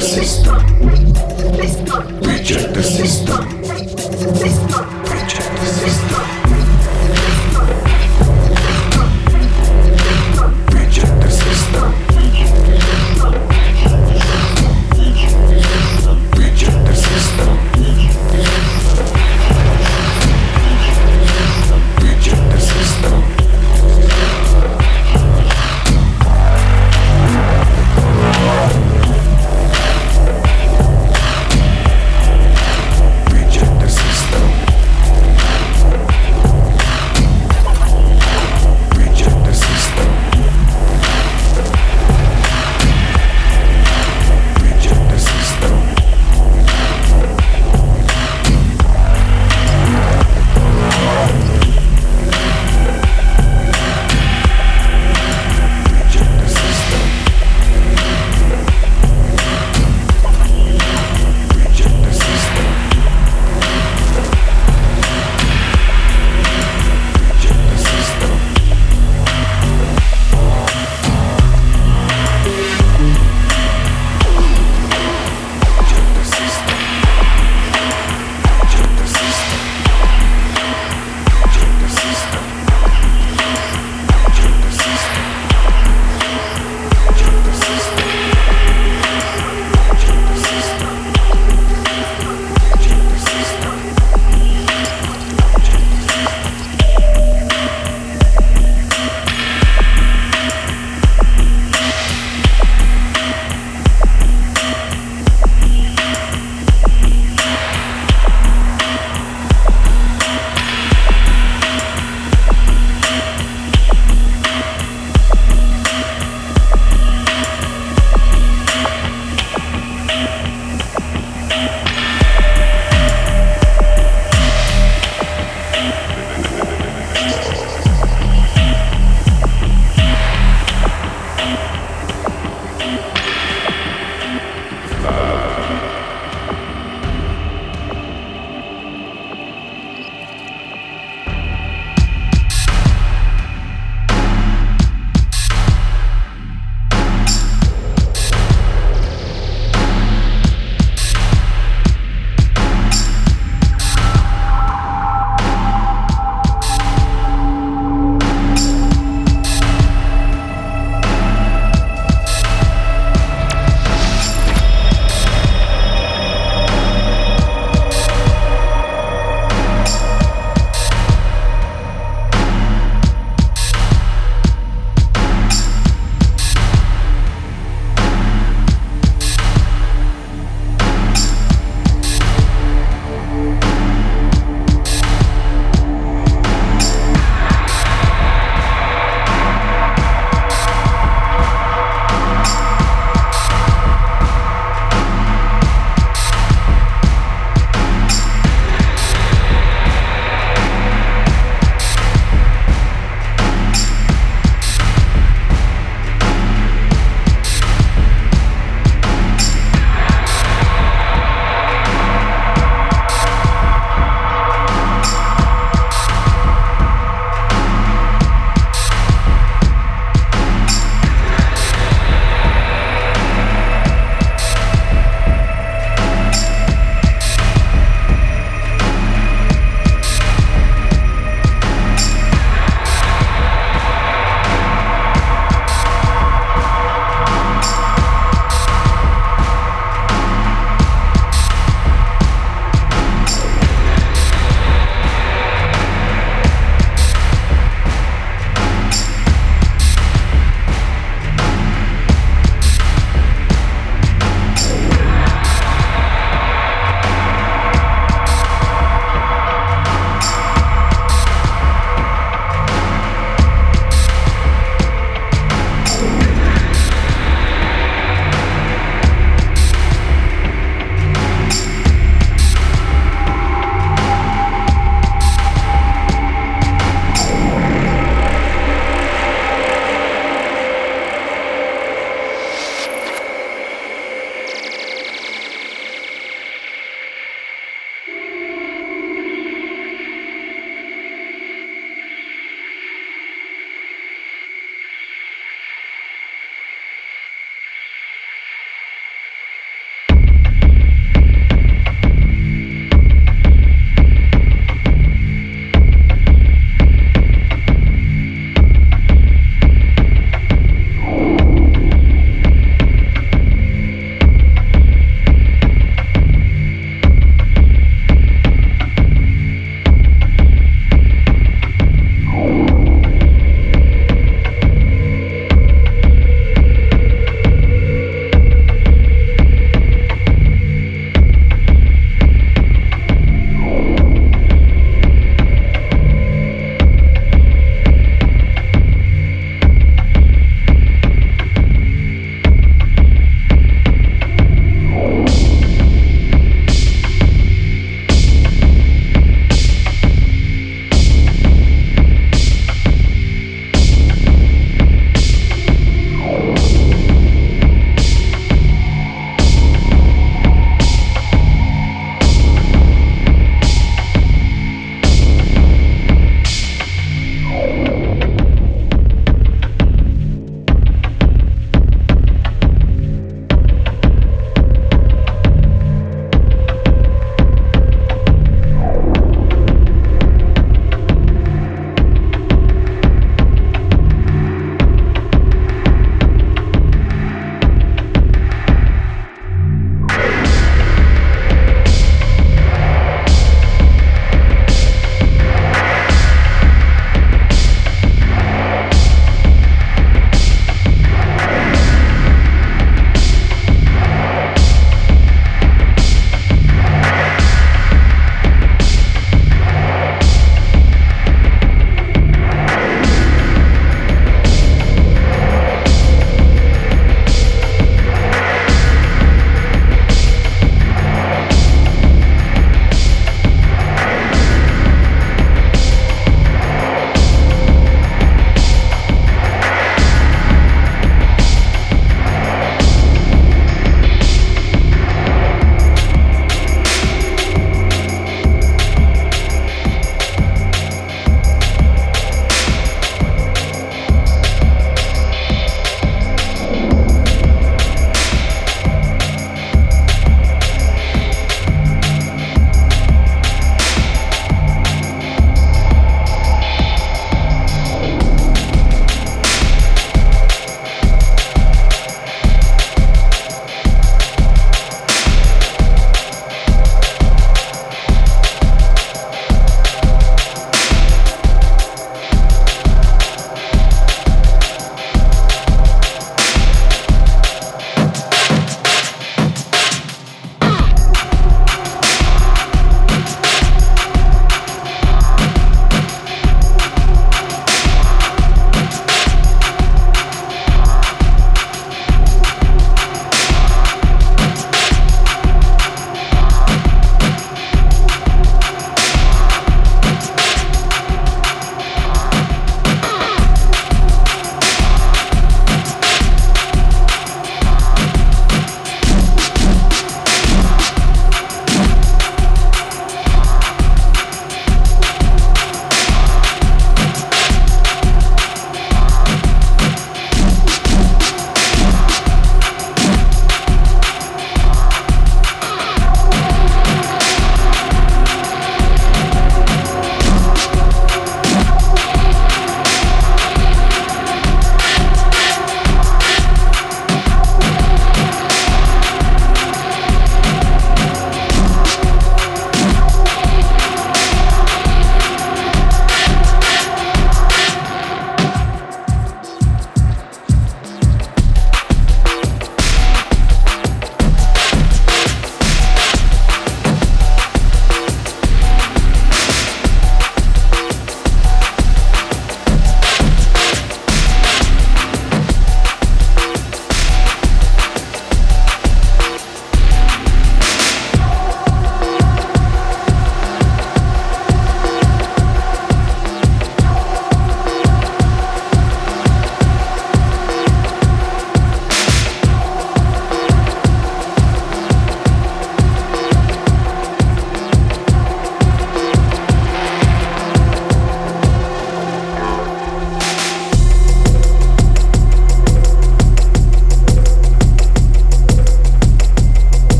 System Reject.